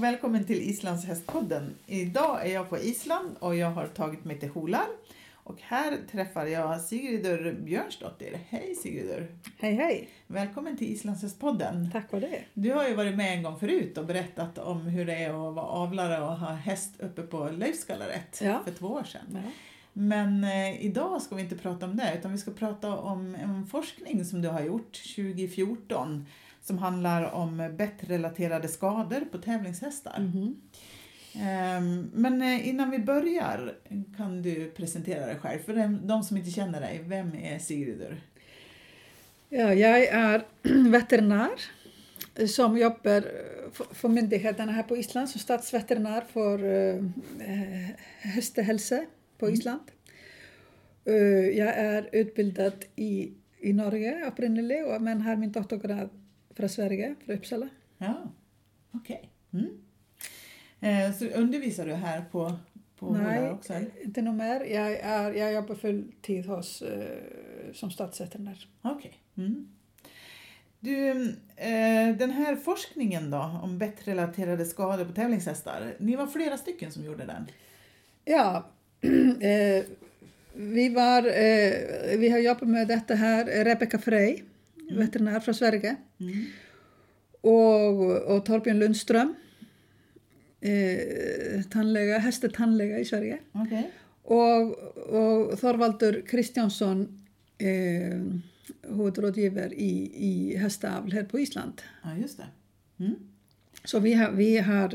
och välkommen till Islands hästpodden. Idag är jag på Island och jag har tagit mig till Holar. Och här träffar jag Sigridur Björnsdottir. Hej Sigridur! Hej hej! Välkommen till Islands hästpodden. Tack för det. Du har ju varit med en gång förut och berättat om hur det är att vara avlare och ha häst uppe på Leifskallarätt Ja. för två år sedan. Ja. Men eh, idag ska vi inte prata om det utan vi ska prata om en forskning som du har gjort 2014 som handlar om bettrelaterade skador på tävlingshästar. Ehm, Men eh, innan vi börjar kan du presentera dig själv. För de som inte känner dig, vem är Sigridur? Ja, jag är veterinär som jobbar för- myndigheterna här på Island som statsveterinär för eh, eh, hästhälsa på Island. Eh, jag är utbildad i, i Norge upprinnelig, men har min doktorgrad från Sverige, från Uppsala. Ja, okej. Mm. Eh, Så undervisar du här på, på Holar också? eller? inte något mer. Jag, är, jag jobbar full tid hos, eh, som statsveterinär. Okej. Mm. Du, eh, den här forskningen då om bettrelaterade skador på tävlingshästar. Ni var flera stycken som gjorde den. Ja, vi, var, vi har jobbat med detta här, Rebecca Frey, mm. veterinar frá Sverige mm. og, og Torbjörn Lundström e, tannlega, hesti tannlega í Sverige okay. og, og Þorvaldur Kristjánsson eh, e, húðróðgífer í, í hestaafl hér på Ísland ah, mm. svo vi har, vi har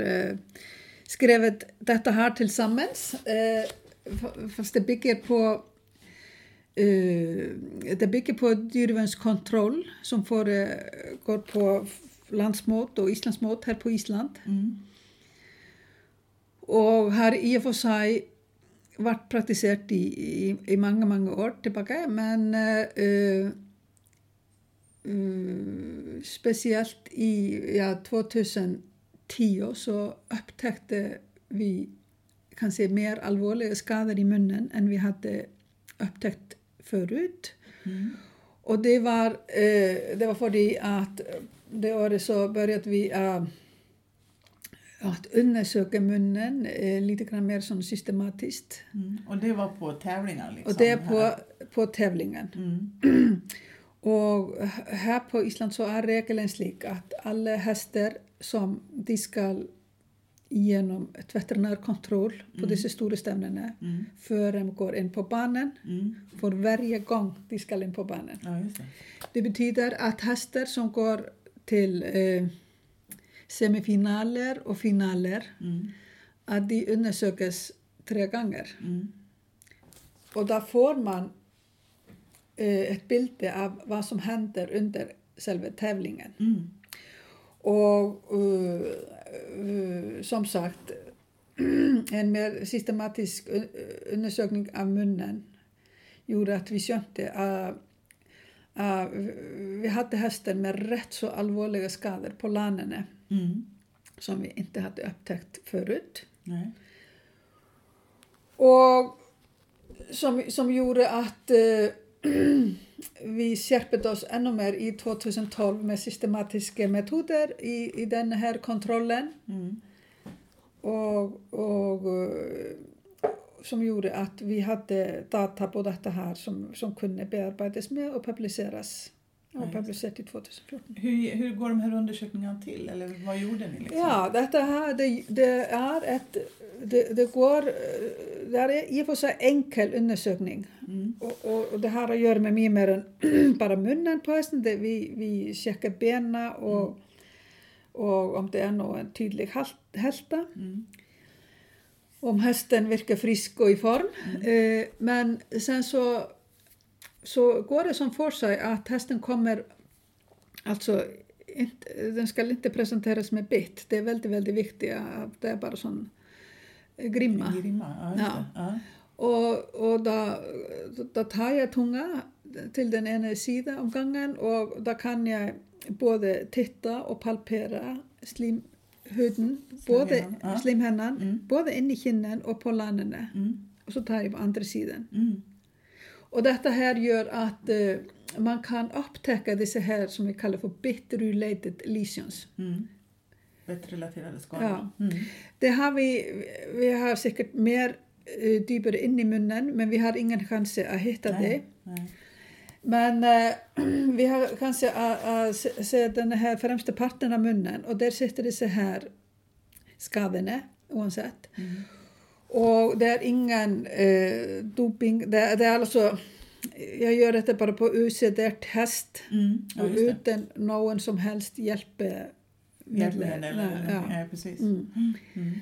skrevet detta här tillsammans. Eh, eh fast det bygger på Eh, uh, det bygger på dyrevernkontroll som foregår eh, på landsmåt og Íslandsmåt her på Ísland mm. og har i og for seg vært praktisert i, i, i mange, mange år tilbake men eh, uh, uh, spesielt i ja, 2010 så upptekte vi kanskje mer alvorlige skader i munnen enn vi hadde upptekt förut. Mm. Och det var, eh, det var för att det året så började vi eh, att undersöka munnen eh, lite grann mer som systematiskt. Mm. Och det var på tävlingar? Liksom, Och det är här. på, på tävlingen. Mm. Och här på Island så är regeln slik att alla hästar som de ska igenom ett veterinärkontroll på dessa stora stämnena Mm. före de går in på banan Mm. för varje gång de ska in på banan. Ja, det. Det betyder att hästar som går till eh, semifinaler och finaler, Mm. att de undersöks tre gånger. Mm. Och då får man eh, ett bild av vad som händer under själva tävlingen. Mm. Och eh, som sagt, en mer systematisk eh, undersökning av munnen gjorde att vi skönte att att vi hade hästen med rätt så allvarliga skador på lanerna Mm. som vi inte hade upptäckt förut. Nej. Och som, som gjorde att eh, vi skärpte oss ännu mer i 2012 med systematiska metoder i, i den här kontrollen. Mm. Och, och eh, som gjorde att vi hade data på detta här som, som kunde bearbetas med och publiceras. Ja, i 2014. Hur, hur går de här undersökningarna till? Eller vad gjorde ni? Liksom? Ja, detta här det, det är ett, det, det går, det är i och för sig enkel undersökning. Mm. Och, och, och det har att göra med mycket mer än bara munnen på hästen. Det, vi, vi checkar benen och, och om det är någon tydlig hälta. Mm. Om hästen verkar frisk och i form. Eh, men sen så, så går det som för sig att hästen kommer, alltså inte, den ska inte presenteras med bitt. Det är väldigt, väldigt viktigt. att Det är bara sån grimma. Grimma, ja, Ja. Ja. Och, och då, då tar jag tunga till den ena sidan om gången och då kan jag både titta och palpera slimhuden, både ja. slimhinnan, Mm. både in i kinden och på lanerna. Mm. Och så tar jag på andra sidan. Mm. Och detta här gör att eh, man kan upptäcka dessa här som vi kallar för bit related lesions. Mm. Bettrelaterade skador. Ja. Mm. Det har vi, vi har säkert mer eh, djupare in i munnen men vi har ingen chans att hitta det. Nej. Nej. Men eh, vi har kanske att, se den här främsta parten av munnen och där sitter det så här skadorna oavsett. Mm. Och det är ingen eh, doping, det, det är alltså, jag gör detta bara på häst Mm. Ja, utan någon som helst. Nej, eller- ja. Ja, precis. Mm. Mm.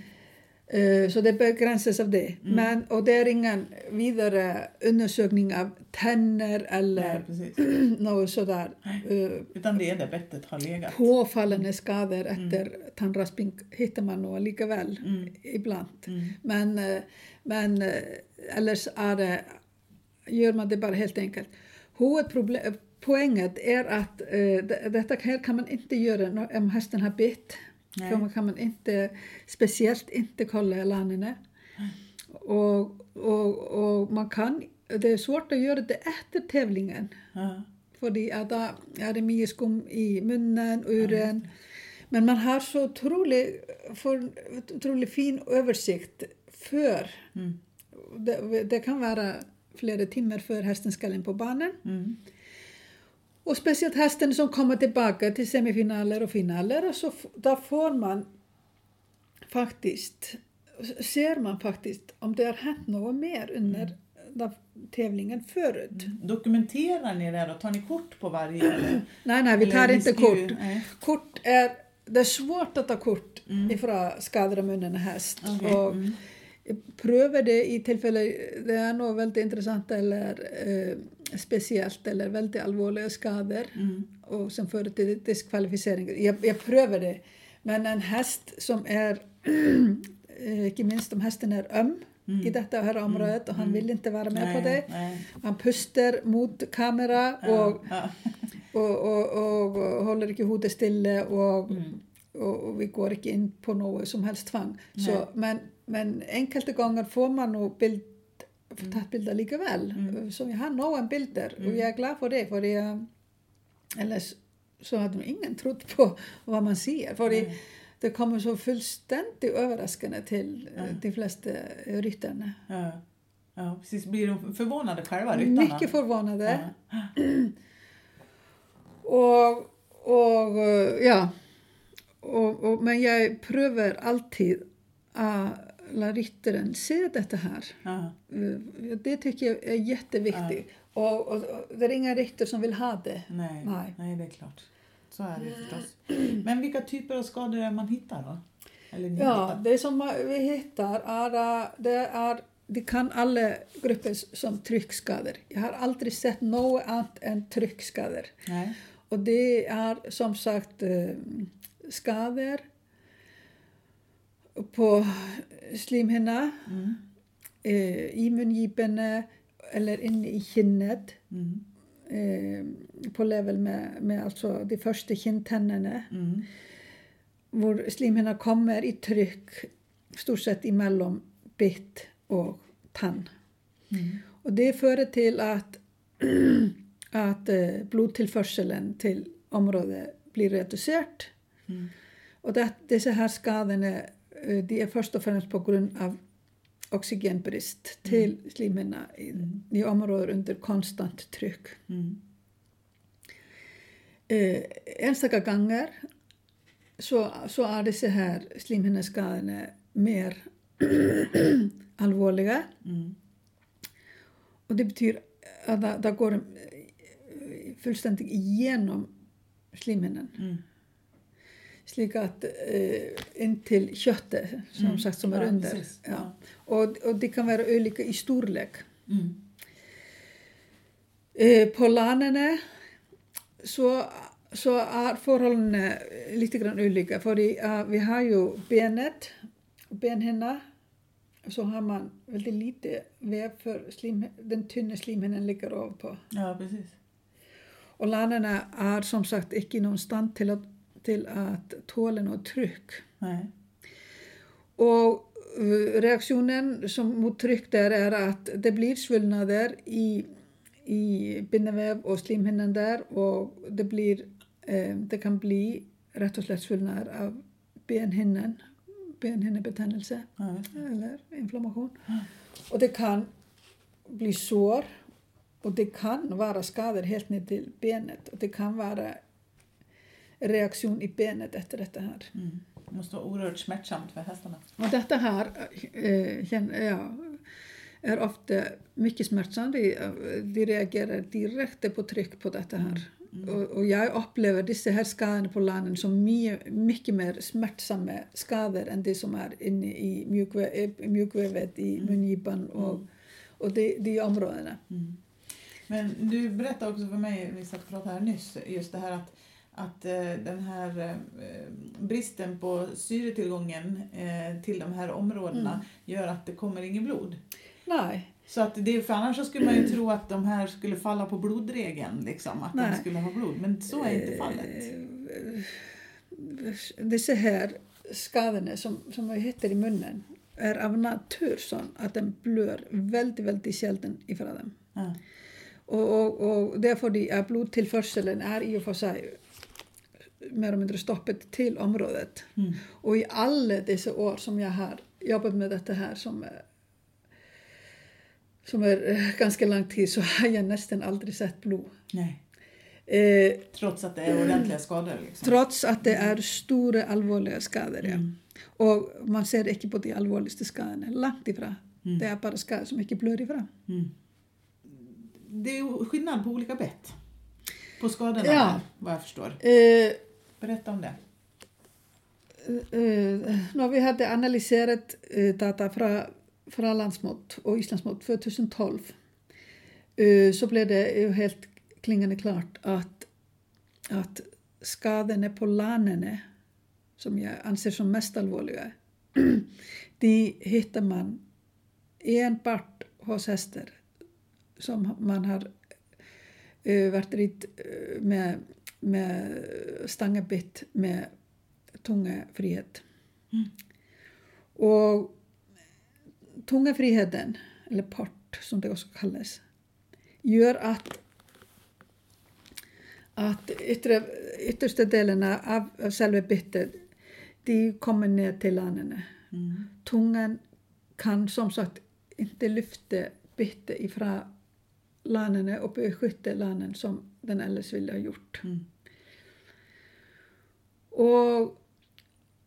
Eh, Så det begränsas av det. Mm. Men, och det är ingen vidare undersökning av tänder Nej, eller precis. något sådär. eh, Utan det är där bettet har legat. Påfallande skador efter tandrasping hittar man nog likaväl Mm. ibland. Mm. Men, eh, men är det, gör man det bara helt enkelt. Huvudproble- Poänget är att det- detta här kan man inte göra om hästen har bitt. För man kan man inte, speciellt inte kolla lanerna. Och, och, och man kan, det är svårt att göra det efter tävlingen. Ja. Fordi at da er det mye skum i munnen, uren. Men man har så utrolig, for, utrolig fin oversikt før. Mm. Det, det kan være flere timer før hesten skal inn på banen. Mm. Och speciellt hästen som kommer tillbaka till semifinaler och finaler. Och så, då får man faktiskt, ser man faktiskt om det har hänt något mer under da, tävlingen förut. Dokumenterar ni det då? Tar ni kort på varje? Nej, nej, vi tar inte kort. Nej. Kort är, det är svårt att ta kort Mm. ifrån skadade munnen och häst. Okej, Och mm. pröva det i tillfälle, det är nog väldigt intressant eller eh, spesielt eller veldig alvorlige skader mm. og som fører til diskvalifisering. Jeg, jeg, prøver det, men en hest som er eh, Ikke minst om hesten er øm mm. i dette her området, og han mm. vil ikke være med nei, på det. Nei. Han puster mot kamera og, ja, ja. og, og, og, holder ikke hodet stille, og, mm. vi går ikke inn på noe som helst tvang. Så, men, men enkelte ganger får man noe bilde tatt bilder likevel. Så vi har noen bilder, og jeg er glad for det. fordi eh, ellers så hadde ingen trodd på hva man sier. fordi det kommer så fullstendig overraskende til eh, de fleste rytterne. Ja. ja, precis. Blir de förvånade själva, ryttarna? Mycket förvånade. Ja. Og, og uh, ja. Og, og, men jeg prøver alltid å la rytteren se dette her. Ja. Uh, Det tycker jag är jätteviktigt. Och, och, och det är inga rytter som vill ha det. Nej. Nej. Nej, det är klart. Så är det förstås. Men vilka typer av skador är man hittar då? Eller ni Ja, hittar? det som vi hittar är, uh, det är de kan alla grupper som tryckskador. Jag har aldrig sett något annat än tryckskador. Nej. Och det är som sagt eh, skador på slimhinna, Mm. eh, i mungiporna eller inne i kinnet. Mm. Eh, på level med, med alltså de första kindtennene. Mm. Hvor slimhinna kommer i tryck stort sett imellom bitt och tann. Mm. Och det för till att, att eh, blodtillförseln till området blir reducerat. Mm. Och det, dessa här skadorna Eh, det är först och främst på grund av oxygenbrist mm. till slimhinna i, mm. i områden under konstant tryck. Mm. Eh, enstaka ganger så, så er disse her slimhinneskadene mer alvorlige. Mm. Og det betyr at da, da går de fullstendig gjennom slimhinnen. Mm slikat eh, inntil kjøttet som, mm. sagt, som er under. Ja, ja. Og, og, de kan være ulike i storlek. Mm. Eh, eh hérna, på landene så, så, er forholdene litt ulike. For uh, vi har jo benet, benhinna. Så har man veldig lite vev før slim, den tynne slimhinnen ligger overpå. Ja, precis. Og landene er som sagt ikke i noen stand til å till att tåla något tryck. Nej. Och eh, reaktionen som mot tryck där är att det blir svullnader i, i bindeväv och slimhinnan där och det, blir, eh, det kan bli rätt och slett svullnader av benhinnen, benhinnebetennelse Ja, eller inflammation. Och det kan bli sår och det kan vara skador helt ner till benet och det kan vara reaktion i benet efter detta här. Mm. Det måste vara oerhört smärtsamt för hästarna. Och detta här eh, jag är ofta mycket smärtsamt. De, reagerar direkt på tryck på detta här. Och, och jag upplever dessa här skadorna på lanen som mycket, mycket mer smärtsamma skador än det som är inne i mjukvä- mjukvävet i mungipan och, och de, de områdena. Mm. Men du berättade också för mig, vi satt och pratade här nyss, just det här att, att eh, den här eh, bristen på syretillgången eh, till de här områdena Mm. gör att det kommer inget blod. Nej, Så att det, för annars så skulle man ju tro att de här skulle falla på blodregeln, liksom, att Nej. de skulle ha blod. Men så är inte fallet. Dessa här skadorna som, som heter i munnen är av natur så att den blör väldigt, väldigt sällan ifrån dem. Ja. Och, och, och därför är blodtillförseln är i och för sig mer eller mindre stoppet till området. Mm. Och i alla dessa år som jag har jobbat med detta här som är, som är eh, ganska lång tid så har jag nästan aldrig sett blod. Nej. Eh, Trots att det är ordentliga skador. Liksom. trots att det är stora allvarliga skador. Ja. Mm. Och man ser inte på de allvarligaste skadorna, långt ifrån. Mm. Det är bara skador som inte blör ifrån. Mm. Det är skillnad på olika bett. På skadorna, Ja. här, vad jag förstår. Eh, Berätta om det. Uh, när vi hade analyserat eh, data från, från landsmått och Islandsmått 2012 så blev det ju helt klingande klart att, att skadorna på lanene, som jag anser som mest allvarliga de hittar man enbart hos hästar som man har uh, varit rid med, med stangebitt med tungefrihet. Mm. Och tungefriheten, eller port som det också kallas, gör att att yttre, yttersta delarna av, själva bittet de kommer ner till lanen. Mm. Tungan kan som sagt inte lyfta bittet ifrån lanen och beskjuta lanen som den ellers ville ha gjort. Mm. Och,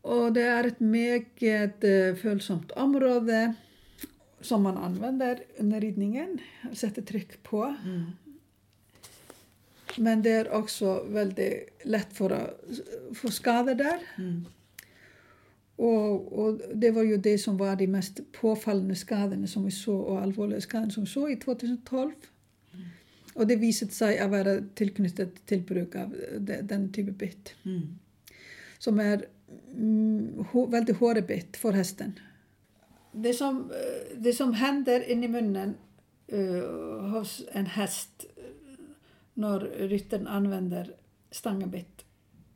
och det är ett mycket eh, följsamt område som man använder under ridningen, sätter tryck på. Mm. Men det är också väldigt lätt för att få skador där. Mm. Och, och det var ju det som var de mest påfallande skadorna som vi såg och allvarliga skador som vi såg i 2012. Och det visade sig att vara tillknutet till bruk av de- den typen av bit Mm som är mm, väldigt hårbitt för hästen. Det som, eh, det som händer in i munnen uh, hos en häst eh, när ryttaren använder stangenbit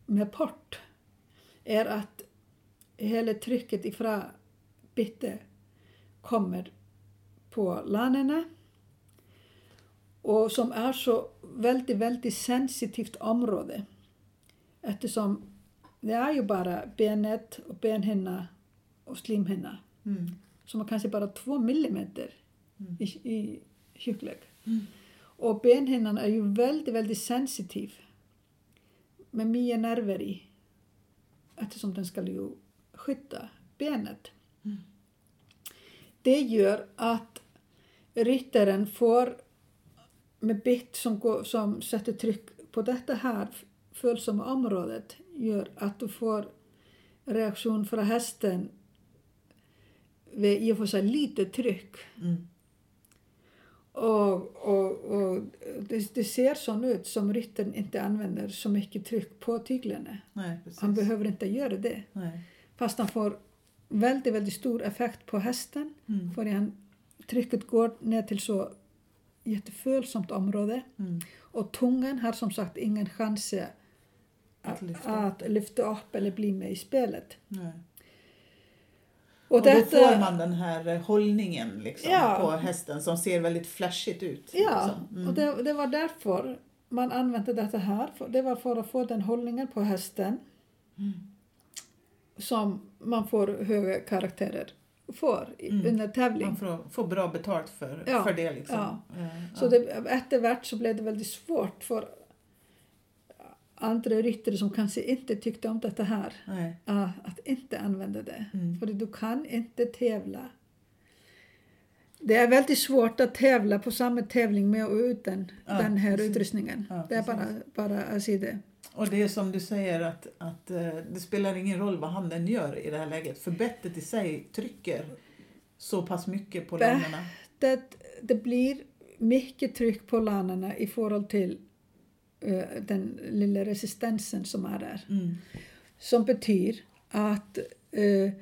med port är att hela trycket ifrån bittet kommer på lanerna och som är så väldigt, väldigt sensitivt område eftersom þið ægju bara BN1 og BN hinna og slím hinna mm. sem er kannski bara 2 mm í, í hjúkleg mm. og BN hinnan er ju veldi, veldi sensitív með mýja nerver í eftersom den skal ju skydda BN1 det gör att ryttaren får med bikt som, går, som sätter tryck på detta här följsamma området gör att du får reaktion från hästen vid i och för sig lite tryck. Mm. Och, och, och det, det ser så ut som ryttaren inte använder så mycket tryck på tyglarna. Nej. Han behöver inte göra det. Nej. Fast han får väldigt, väldigt stor effekt på hästen. Mm. För han, trycket går ner till så jätteföljsamt område. Mm. Och tungan har som sagt ingen chans Att lyfta. att lyfta upp eller bli med i spelet. Nej. Och, Och, då får man den här eh, hållningen liksom, Ja. på hästen som ser väldigt flashigt ut. Ja, liksom. Mm. och det, det var därför man använde detta här. Det var för att få den hållningen på hästen. Mm. som man får höga karaktärer för Mm. under tävling. Man får, får bra betalt för, Ja, för det. Liksom. ja. Eh, Så det, efterhvert så blev det väldigt svårt för andra ryttare som kanske inte tyckte om detta här ja, att inte använda det. Mm. För du kan inte tävla. Det är väldigt svårt att tävla på samma tävling med och utan Ja, den här precis. utrustningen. Ja, det är bara, bara att se det. Och det är som du säger att, att eh, det spelar ingen roll vad handen gör i det här läget. För bettet i sig trycker så pass mycket på lönerna. det. Det blir mycket tryck på lanarna i förhållande till den lilla resistensen som är där. Mm. Som betyder att eh,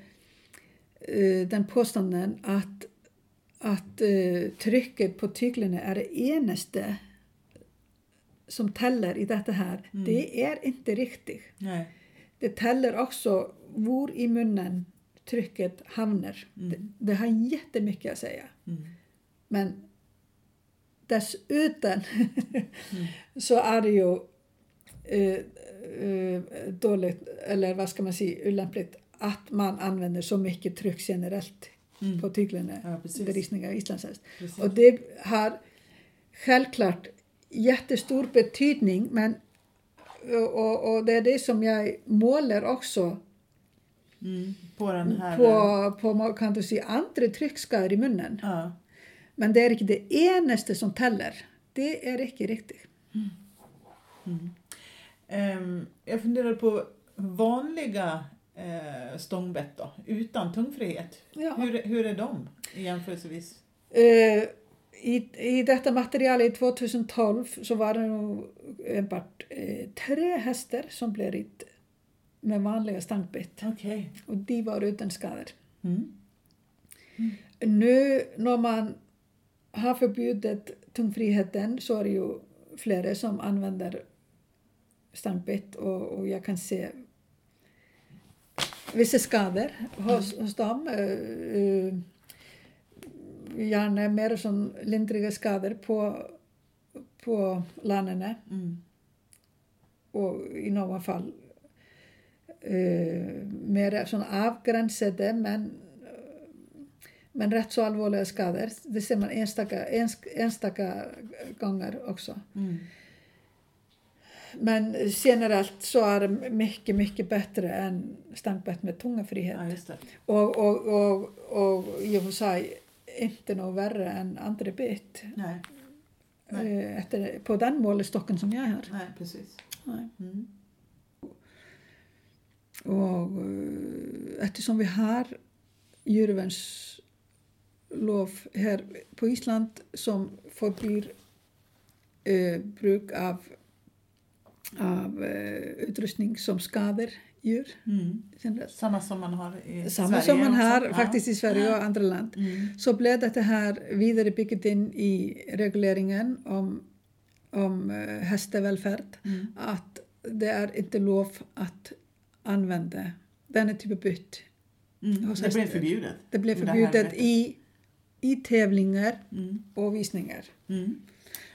eh, den påståenden att, att eh, trycket på tyglarna är det enaste som täller i detta här, Mm. det är inte riktigt. Nej. Det täller också var i munnen trycket hamnar. Mm. Det, det har jättemycket att säga. Mm. Men dessutom Mm. så är det ju eh, eh, dåligt, eller vad ska man säga, olämpligt att man använder så mycket tryck generellt Mm. på tyglarna Ja, precis. vid ristning av islandshäst. Och det har självklart jättestor betydning men och, och, och det är det som jag målar också Mm. På den här... på, på kan du säga, andra tryckskador i munnen. Ja. Men det är inte det enaste som täller. Det är inte riktigt. Ehm, jag funderar på vanliga eh, stångbett då, utan tungfrihet. Ja. Hur, hur är de jämförelsevis? Eh, i, I detta material i 2012 så var det nog enbart eh, tre hästar som blev ritt med vanliga stankbett. Okej. Och de var utan skador. Mm. Nu när man har förbjudit tungfriheten så är det ju flera som använder stankbett och, och jag kan se vissa skador hos, hos dem. Eh, gärna mer som lindriga skador på, på lanerna Mm. och i några fall eh, mer avgränsade men, men rätt så allvarliga skador. Det ser man enstaka, ens, enstaka gånger också. Mm. Men generellt så är det mycket, mycket bättre än stankbett med tungafrihet. Ja. Och, och, och, och och för sig inte något värre än andra bett. Nej. Nej. Eh, Efter, på den målestocken som jag har. Nej, precis. Nej. Mm. Och eh, eftersom vi har djurvärnslov här på Island som förbjuder eh, bruk av, av eh, utrustning som skadar djur. Mm. Samma som man har i Samma Sverige som man har Ja. faktiskt i Sverige och andra land. Mm. Så blev det här vidare byggt in i regleringen om, om eh, hästvälfärd Mm. att det är inte lov att använda denna typ av bytt. Mm. Det blev förbjudet. Det blev det förbjudet bettet. i, i tävlingar Mm. och visningar. Mm.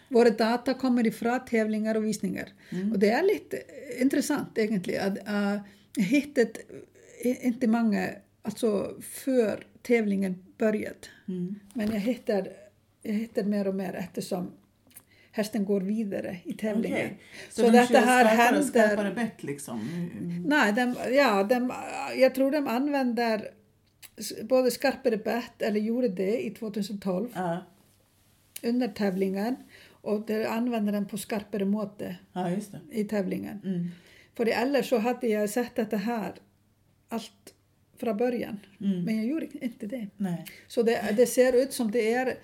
Våra data kommer ifrån tävlingar och visningar. Mm. Och det är lite intressant egentligen att uh, jag hittat eh, inte många, alltså för tävlingen börjat. Mm. Men jag hittar, jag hittar mer och mer eftersom hästen går vidare i tävlingen. Okej. Så, Så de detta här händer- skarpare bett liksom? Mm. Nej, de, ja, de, jag tror de använder både skarpare bett, eller gjorde det i 2012 Ja. under tävlingen och de använder den på skarpare måte ja, i tävlingen. Mm. För ellers så hade jag sett det här allt från början, Mm. men jag gjorde inte det. Nej. Så det, det ser ut som det är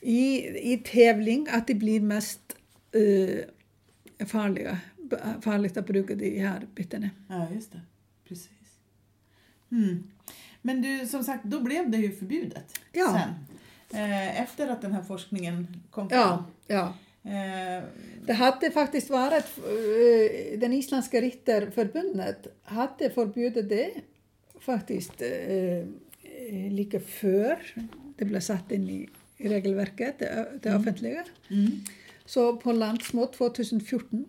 i, i tävling att det blir mest eh, farliga, farligt att bruka de här bitarna. Ja, just det. Precis. Mm. Men du, som sagt, då blev det ju förbjudet Ja. sen. Eh, efter att den här forskningen kom fram. Ja, ja. Eh, Det hade faktiskt varit, eh, den isländska ryttarförbundet hade förbjudit det faktiskt eh, lika för det blev satt in i, regelverket, det, det offentliga. mm. Så på landsmål 2014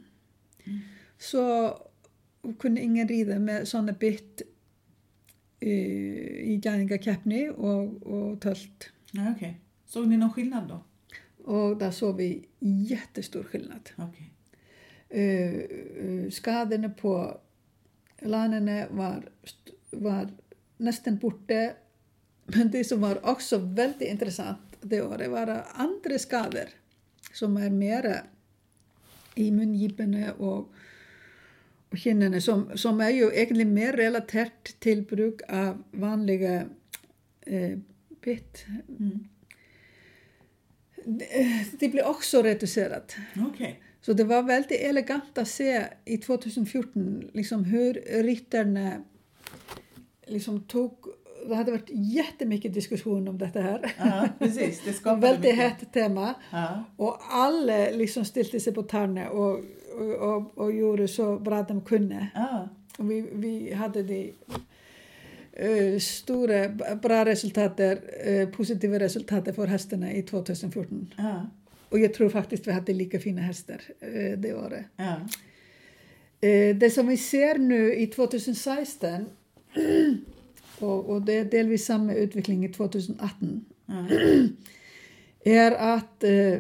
så kunde ingen rida med sådana bit í gæðingakeppni og, og töld Ok, svo er það náðu skilnad þá? og það sofi jättestor skillnad. Okay. Eh, eh, uh, uh, skadene på lanene var, var nesten borte, men det som var også veldig interessant det året, var andre skader som er mer i munngibbene og kinnarna som, som är ju egentligen mer relaterat till bruk av vanliga eh, bitt. Mm. Det, det blir också reducerat. Okej. Så det var väldigt elegant att se i 2014 liksom hur ryttarna liksom tog... Det hade varit jättemycket diskussion om detta här. Ja, precis. Det skapade väldigt hett tema. Ja. Och alla liksom ställde sig på tärna och, och, och, gjorde så bra de kunde. Och vi, vi hade de eh, stora, bra resultat, uh, positiva resultat för hästarna i 2014. Ja. Och jag tror faktiskt vi hade lika fina hästar eh, det året. Ja. Eh, det som vi ser nu i 2016 och, och det är delvis samma utveckling i 2018 Ja. är att eh,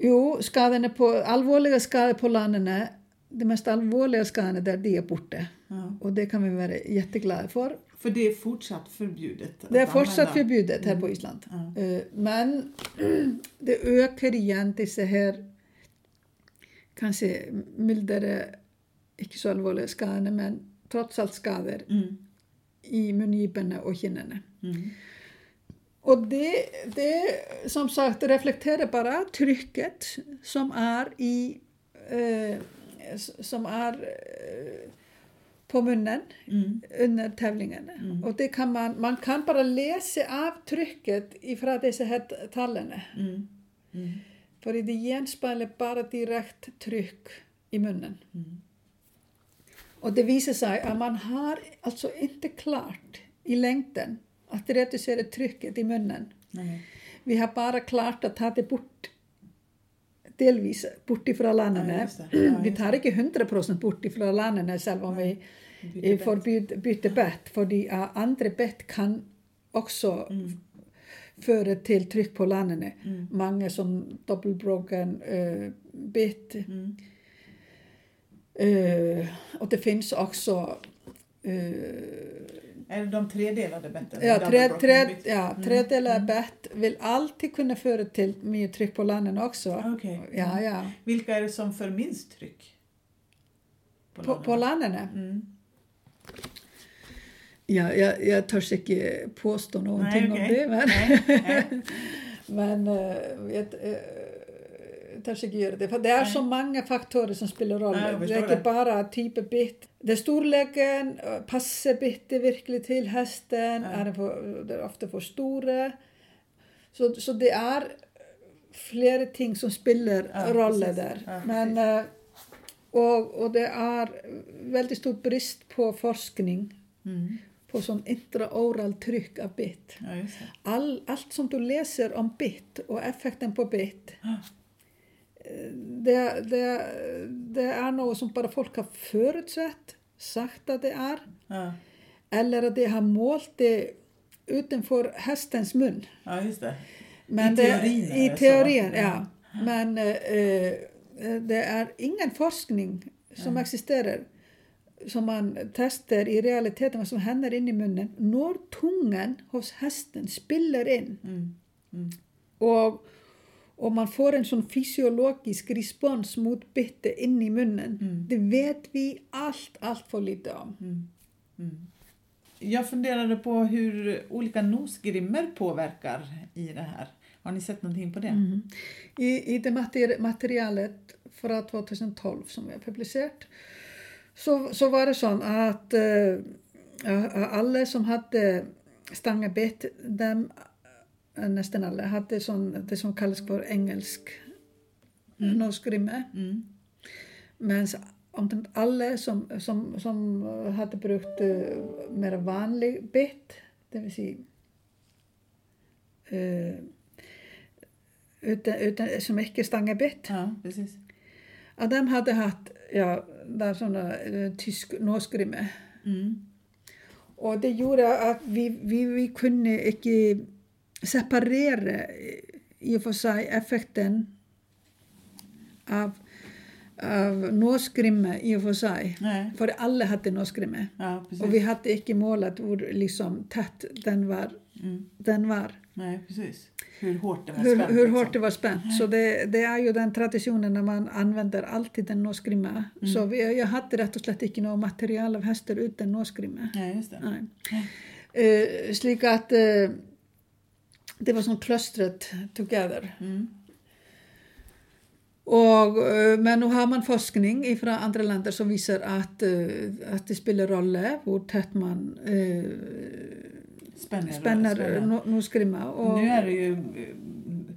jo, skadorna på, allvarliga skador på landen de mest allvarliga skadorna där de är borta. Ja. Och det kan vi vara jätteglada för. För det är fortsatt förbjudet? Det är fortsatt använda. förbjudet här på Island. Ja. Eh, Men det ökar igen dessa här kanske mildare, inte så allvarliga skadorna men trots allt skador Mm. i mungiporna och kinnarna. Mm. Och det, det som sagt reflekterar bara trycket som är i eh, som är eh, på munnen Mm. under tävlingarna. Mm. Och det kan man, man kan bara läsa av trycket ifrån dessa här tallarna. Mm. Mm. För det genspeglar bara direkt tryck i munnen. Mm. Och det visar sig att man har alltså inte klart i längden att reducera trycket i munnen. Nej. Vi har bara klart att ta det bort delvis bort ifrån Ja, länderna. just det. Ja, vi tar inte 100% bort ifrån länderna selv om vi Byter eh, bett. byta, byta bett. För uh, andra bett kan också Mm. föra till tryck på länderna. Mm. Många som dubbelbroken uh, bett. Mm. Eh, och det finns också eh, Är det de tredelade betten? ja, tre, tre, ja, Mm. tredelade Mm. bett vill alltid kunna föra till mycket tryck på landen också. Okej. Ja, ja. Vilka är det som för minst tryck? På, på länderna. Mm. Ja, jag, jag törs inte påstå någonting Nej, om okej. det. Men, Nej, nej. men eh, jag eh, törs inte göra det. För det är så många faktorer som spelar roll. Ja, jag det inte det. bara typ av bitt. Det är storleken, eh, passar bittet verkligen till hästen? Ja. Är det, för, det ofta för stora? Så, så det är flera ting som spelar Ja, Men, eh, och, och det är väldigt stor brist på forskning Mm. på sån intraoral tryck av bitt. Ja. All, allt som du läser om bitt och effekten på bitt Ah. det, det, det er noe som bare folk har forutsett, sagt at det er. Ja. Eller at de har målt det utenfor hestens munn. Ja, just det. Men I teorien. Det, I teorien, så. ja. Men uh, det er ingen forskning som ja. eksisterer som man tester i realiteten, hva som hender inni munnen, når tungen hos hesten spiller inn. Mm. Mm. Og och man får en sån fysiologisk respons mot bittet in i munnen. Mm. Det vet vi allt, allt för lite om. Mm. Mm. Jag funderade på hur olika nosgrimmer påverkar i det här. Har ni sett någonting på det? Mm. I, I det materi- materialet från 2012 som vi har publicerat så, så var det så att eh, alla som hade eh, nästan alla, hade sån, det som kallas för engelsk Mm. nosgrimme. Mm. Men omtrent alla som, som, som hade brukt uh, mer vanlig bett, det vill säga uh, utan, utan, som inte stangar bett, Ja, precis. att de hade haft ja, där såna, uh, tysk nosgrimme. Mm. Og det gjorde at vi, vi, vi kunne ikke separere i og for seg effekten av, av nåskrimme i og for seg. Nej. For alle hadde nåskrimme. Ja. Og vi hadde ikke målet hvor liksom tett den var. Mm. Den var. Nej, precis. Hur hårt det var Hur, spänt. hur liksom. hårt det var spänt. Så det, det är ju den traditionen när man använder alltid en nåskrimma. Så vi, jag hade rätt och slett inte något material av hästar utan nåskrimma. Nej, just det. Nej. Uh, slik att eh, det var som clustret together. Mm. Och, eh, men nu har man forskning från andra länder som visar att, eh, att det spelar roll hur tätt man eh, Spänner. spänner spänner. no- noskrimma. Och, Nu är det ju eh,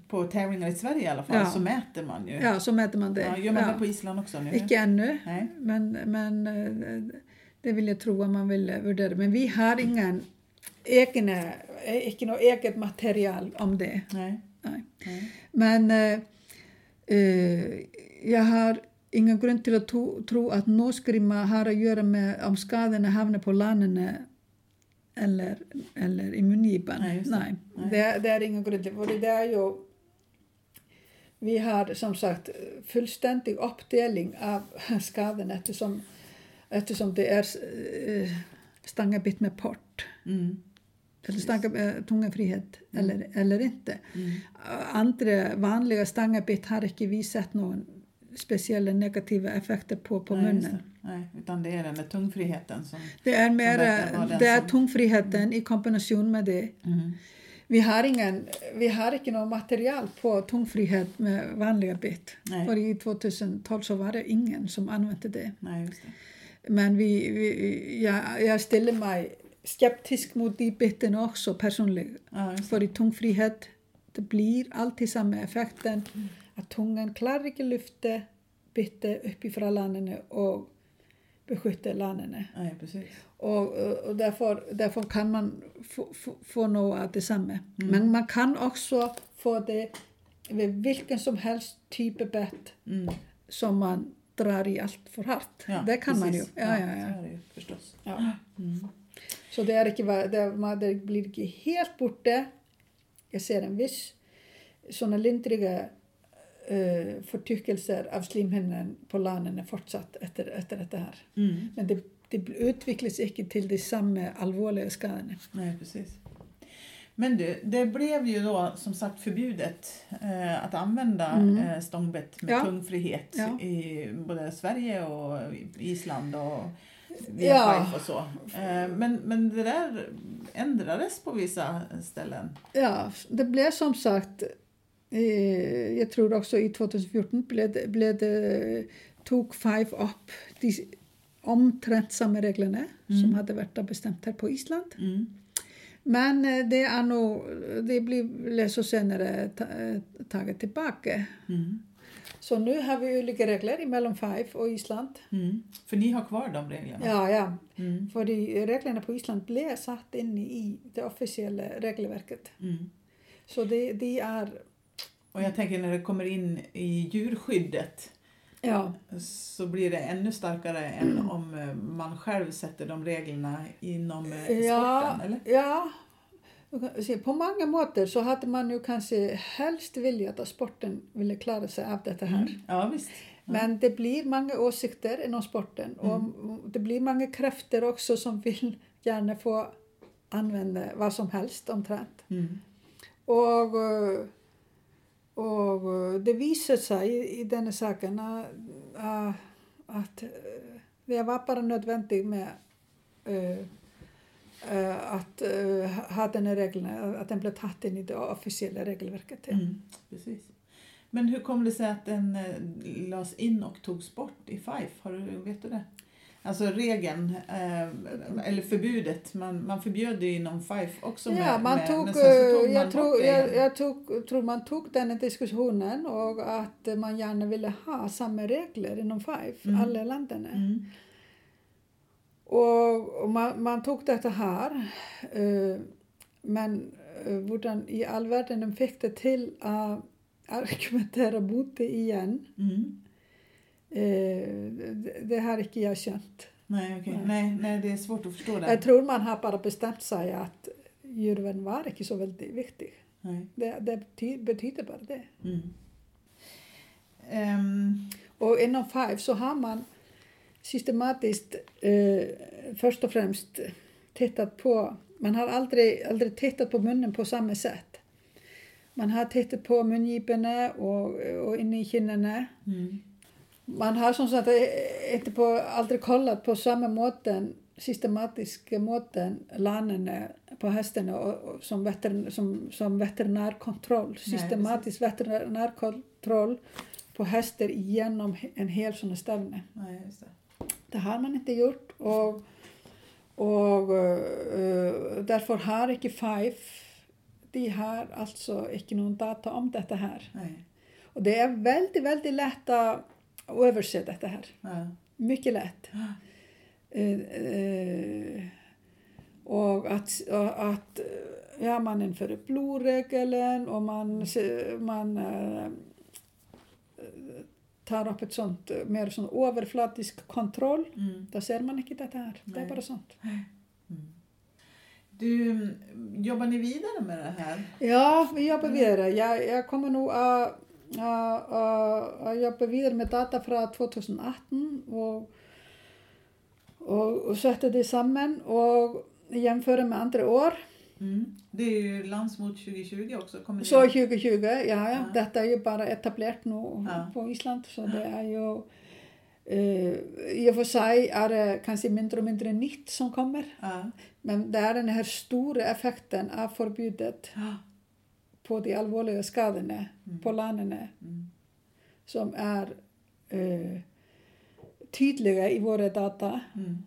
på tävlingar i Sverige i alla fall Ja. så mäter man ju. Ja, så mäter man det. Ja, gör man Ja. det på Island också nu? Ikke ännu. Nej. Men, men det vill jag tro att man vill vurdere. Men vi har ingen egne, ikke noe eget material om det. Nej. Nei. Nej. Men eh, eh, jeg har ingen grunn til å to, tro at nåskrimma har å gjøre med om skadene havner på landene eller, eller i munngipen. Nei, just det. Nei. det, det er ingen grunn til. For det er jo Vi har som sagt fullstendig oppdeling av skadene ettersom, ettersom det er eh, stangebitt med port. Mm. Eller stange, eh, tungefrihet eller, eller inte. Mm. Andre vanlige stangebitt har ikke vi sett noen spesielle negative effekter på på Nej, munnen. Nej, utan det är den där tungfriheten som... Det mer verkar vara den det er som- tungfriheten i kombinasjon med det. Mm. Vi har, ingen, vi har ikke noe material på tungfrihet med vanlige bitt. Nej. For i 2012 så var det ingen som anvendte det. Nej, det. Men vi, vi, jeg, jeg stiller meg skeptisk mot de bittene også personlig. Ja. For i tungfrihet det blir alltid samme effekten. At tungen klarer ikke lufte bittet opp ifra landene og beskytte landene. Precis. Og, og derfor, derfor kan man få, få, få noe av det samme. Mm. Men man kan også få det ved hvilken som helst type bett Mm. som man drar i altfor hardt. Ja, det kan man jo. precis. Ja, ja, ja. ju förstås. ja. Mm. Så det, er ikke, det, det blir ikke helt borte. Jeg ser en viss sånne lindrige uh, fortykkelser av slimhinnen på landene fortsatt etter, etter dette her. Mm. Men det, det utvikles ikke til de samme alvorlige skadene. Nej, precis. Men du, det blev ju då som sagt förbjudet eh, att använda Mm. eh, stångbett med Ja. tungfrihet Ja. i både Sverige och Island och via Ja. Fife och så. Eh, men, men det där ändrades på vissa ställen. Ja, det ble som sagt eh, Jeg tror også i 2014 ble det, ble det tok Five opp de omtrent samme reglene som hadde vært bestemt her på Island. Mm. Men eh, det er nå Det ble så eh, taget tilbake. Mm. Så nå har vi ulike regler mellom Five og Island. Mm. För ni har kvar de reglerna? Ja, ja. Mm. Fordi reglene på Island ble satt inn i det offisielle regelverket. Mm. Så de, de er Och jag tänker när det kommer in i djurskyddet Ja. så blir det ännu starkare än om eh, man själv sätter de reglerna inom eh, Ja, sporten, eller? ja. På mange måter så hadde man jo kanskje helst viljet at sporten ville klare seg av dette her. Mm. Ja, visst. Ja. Men det blir mange åsikter inom sporten. Og det blir mange krefter også som vil gjerne få anvende hva som helst omtrent. Mm. Og, og øh, det viser seg i, i denne saken at, at øh, det var bare nødvendig med øh, øh, at øh, ha denne reglene, at den ble tatt inn i det offisielle regelverket. Ja. Mm. Precis. Men hur kom det sig att den eh, lades in och togs bort i Fife? Har du, vet du det? Alltså regeln, eh, eller förbudet, man, man förbjöd det inom Fife också. Ja, man med, tok, men sen så tog man bort tror, igen. jeg tok, tror man tok denne diskusjonen, og at man gjerne ville ha samme regler innom Five, Mm. alle landene. Mm. Og, og man, man tok dette her, eh, men eh, hvordan i all verden de fikk det til å argumentere mot det igjen, Mm. eh, det, det har ikke jeg skjønt. Nej, okej. Nej. Nej, nej, det är svårt att förstå det. Jag tror man har bara bestämt sig att djurvän var inte så väldigt viktig. Det, det bety- betyder bara det. Mm. Ehm, Och inom Five så har man systematiskt eh, först och främst tittat på, man har aldrig, aldrig tittat på munnen på samma sätt. Man har tittat på mungiporna och, och inne i kinderna. mm. Man har som sagt inte på, aldrig kollat på samma måten, systematiska måten, lanerna på hästarna och, och som, veterin, som, som veterinärkontroll. Systematisk veterinärkontroll på hästar genom en hel sån stävne. Nej, det. Har man inte gjort och, och eh, därför har inte Five, de har alltså inte någon data om detta här. Nej. Och det är väldigt, väldigt lätt att översätta detta här. Ja. Mycket lätt. Eh, eh, och att, och att ja, man inför blodregeln och man, man tar upp ett sånt eh, mer sån överflatisk kontroll. Mm. Då ser man inte det här. Det är bara sånt. Du, mm, jobbar ni vidare med det här? Ja, vi jobbar vidare. Jag, jag kommer nog att, att, att, att jobba vidare med data från 2018 och, och, och sätta det samman och jämföra med andra år. Mm. Det är ju Landsmot 2020 också. Kommer Så 2020, ja, ja. Detta är ju bara etablerat nu Ja. på Island så det är ju eh, i och för sig är det kanske mindre och mindre nytt som kommer. Ja. Men det är den här stora effekten av förbudet Ja. på de allvarliga skadorna Mm. på landet Mm. som är eh, tydliga i våra data Mm.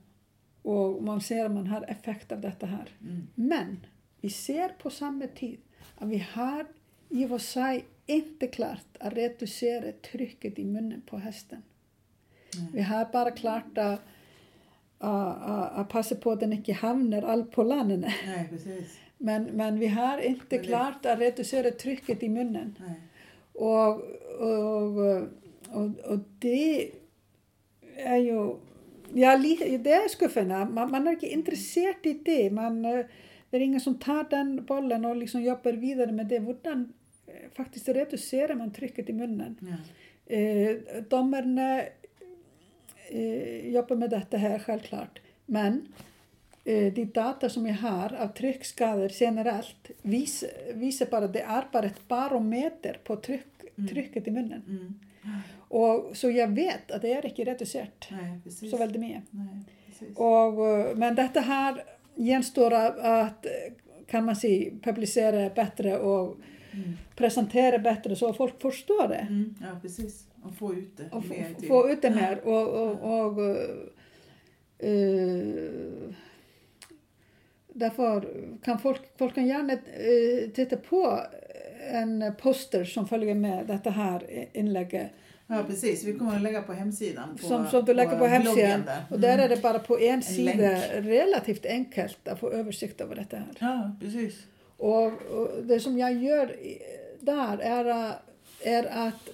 och man ser att man har effekt av detta här. Mm. Men vi ser på samma tid att vi har i och för sig inte klart att reducera trycket i munnen på hästen. Nej. Vi har bara klart att, att, att, passa på att den inte hamnar allt på landet. Nej. Men, men vi har inte det- klart att reducera trycket i munnen. Nej. Och, och, och, och det är ju... Ja, det är skuffande. Man, man är inte intresserad i det. Man, eh, det är ingen som tar den bollen och liksom jobbar vidare med det. Hur faktiskt reducerar man trycket i munnen? Ja. Eh, domarna eh, jobbar med detta här självklart. Men eh, de data som jag har av tryckskador generellt vis, visar bara att det är bara ett barometer på tryck, Mm. trycket i munnen. Mm. Och, så jag vet att det är inte reducerat Nej, så väldigt mycket. Nej. Och, eh, men detta här genstår att, att kan man säga publicera bättre och Mm. presentera bättre så folk förstår det. Mm. Ja, precis. Och få ut det och mer till. få ut det mer. Och, och, och, eh, därför kan folk, folk kan gärna eh, titta på en poster som följer med detta här inlägget. Ja, precis. Vi kommer att lägga på hemsidan. På, som, som du lägger på hemsidan. bloggen där. Och där Mm. är det bara på en sida länk. relativt enkelt att få översikt över detta här. Ja, precis. Och, och det som jag gör där är, är att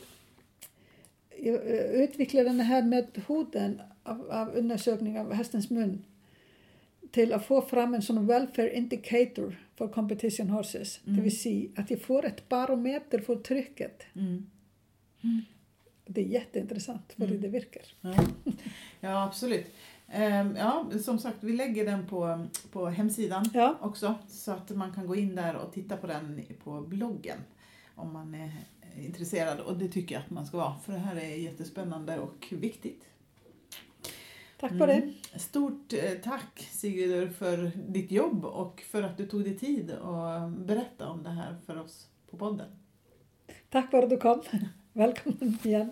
eh, utveckla den här metoden av, av undersökning av hästens mun till att få fram en sån welfare indicator för competition horses. Det vill säga att jag får ett barometer för trycket. Mm. Det är jätteintressant för hur det verkar. Ja. ja, absolut. Ehm, Ja, som sagt, vi lägger den på, på hemsidan Ja. också så att man kan gå in där och titta på den på bloggen om man är intresserad och det tycker jag att man ska vara för det här är jättespännande och viktigt. Tack för det. Mm. Stort eh, tack Sigridur för ditt jobb och för att du tog dig tid att berätta om det här för oss på podden. Tack för att du kom. Velkommen, Björn.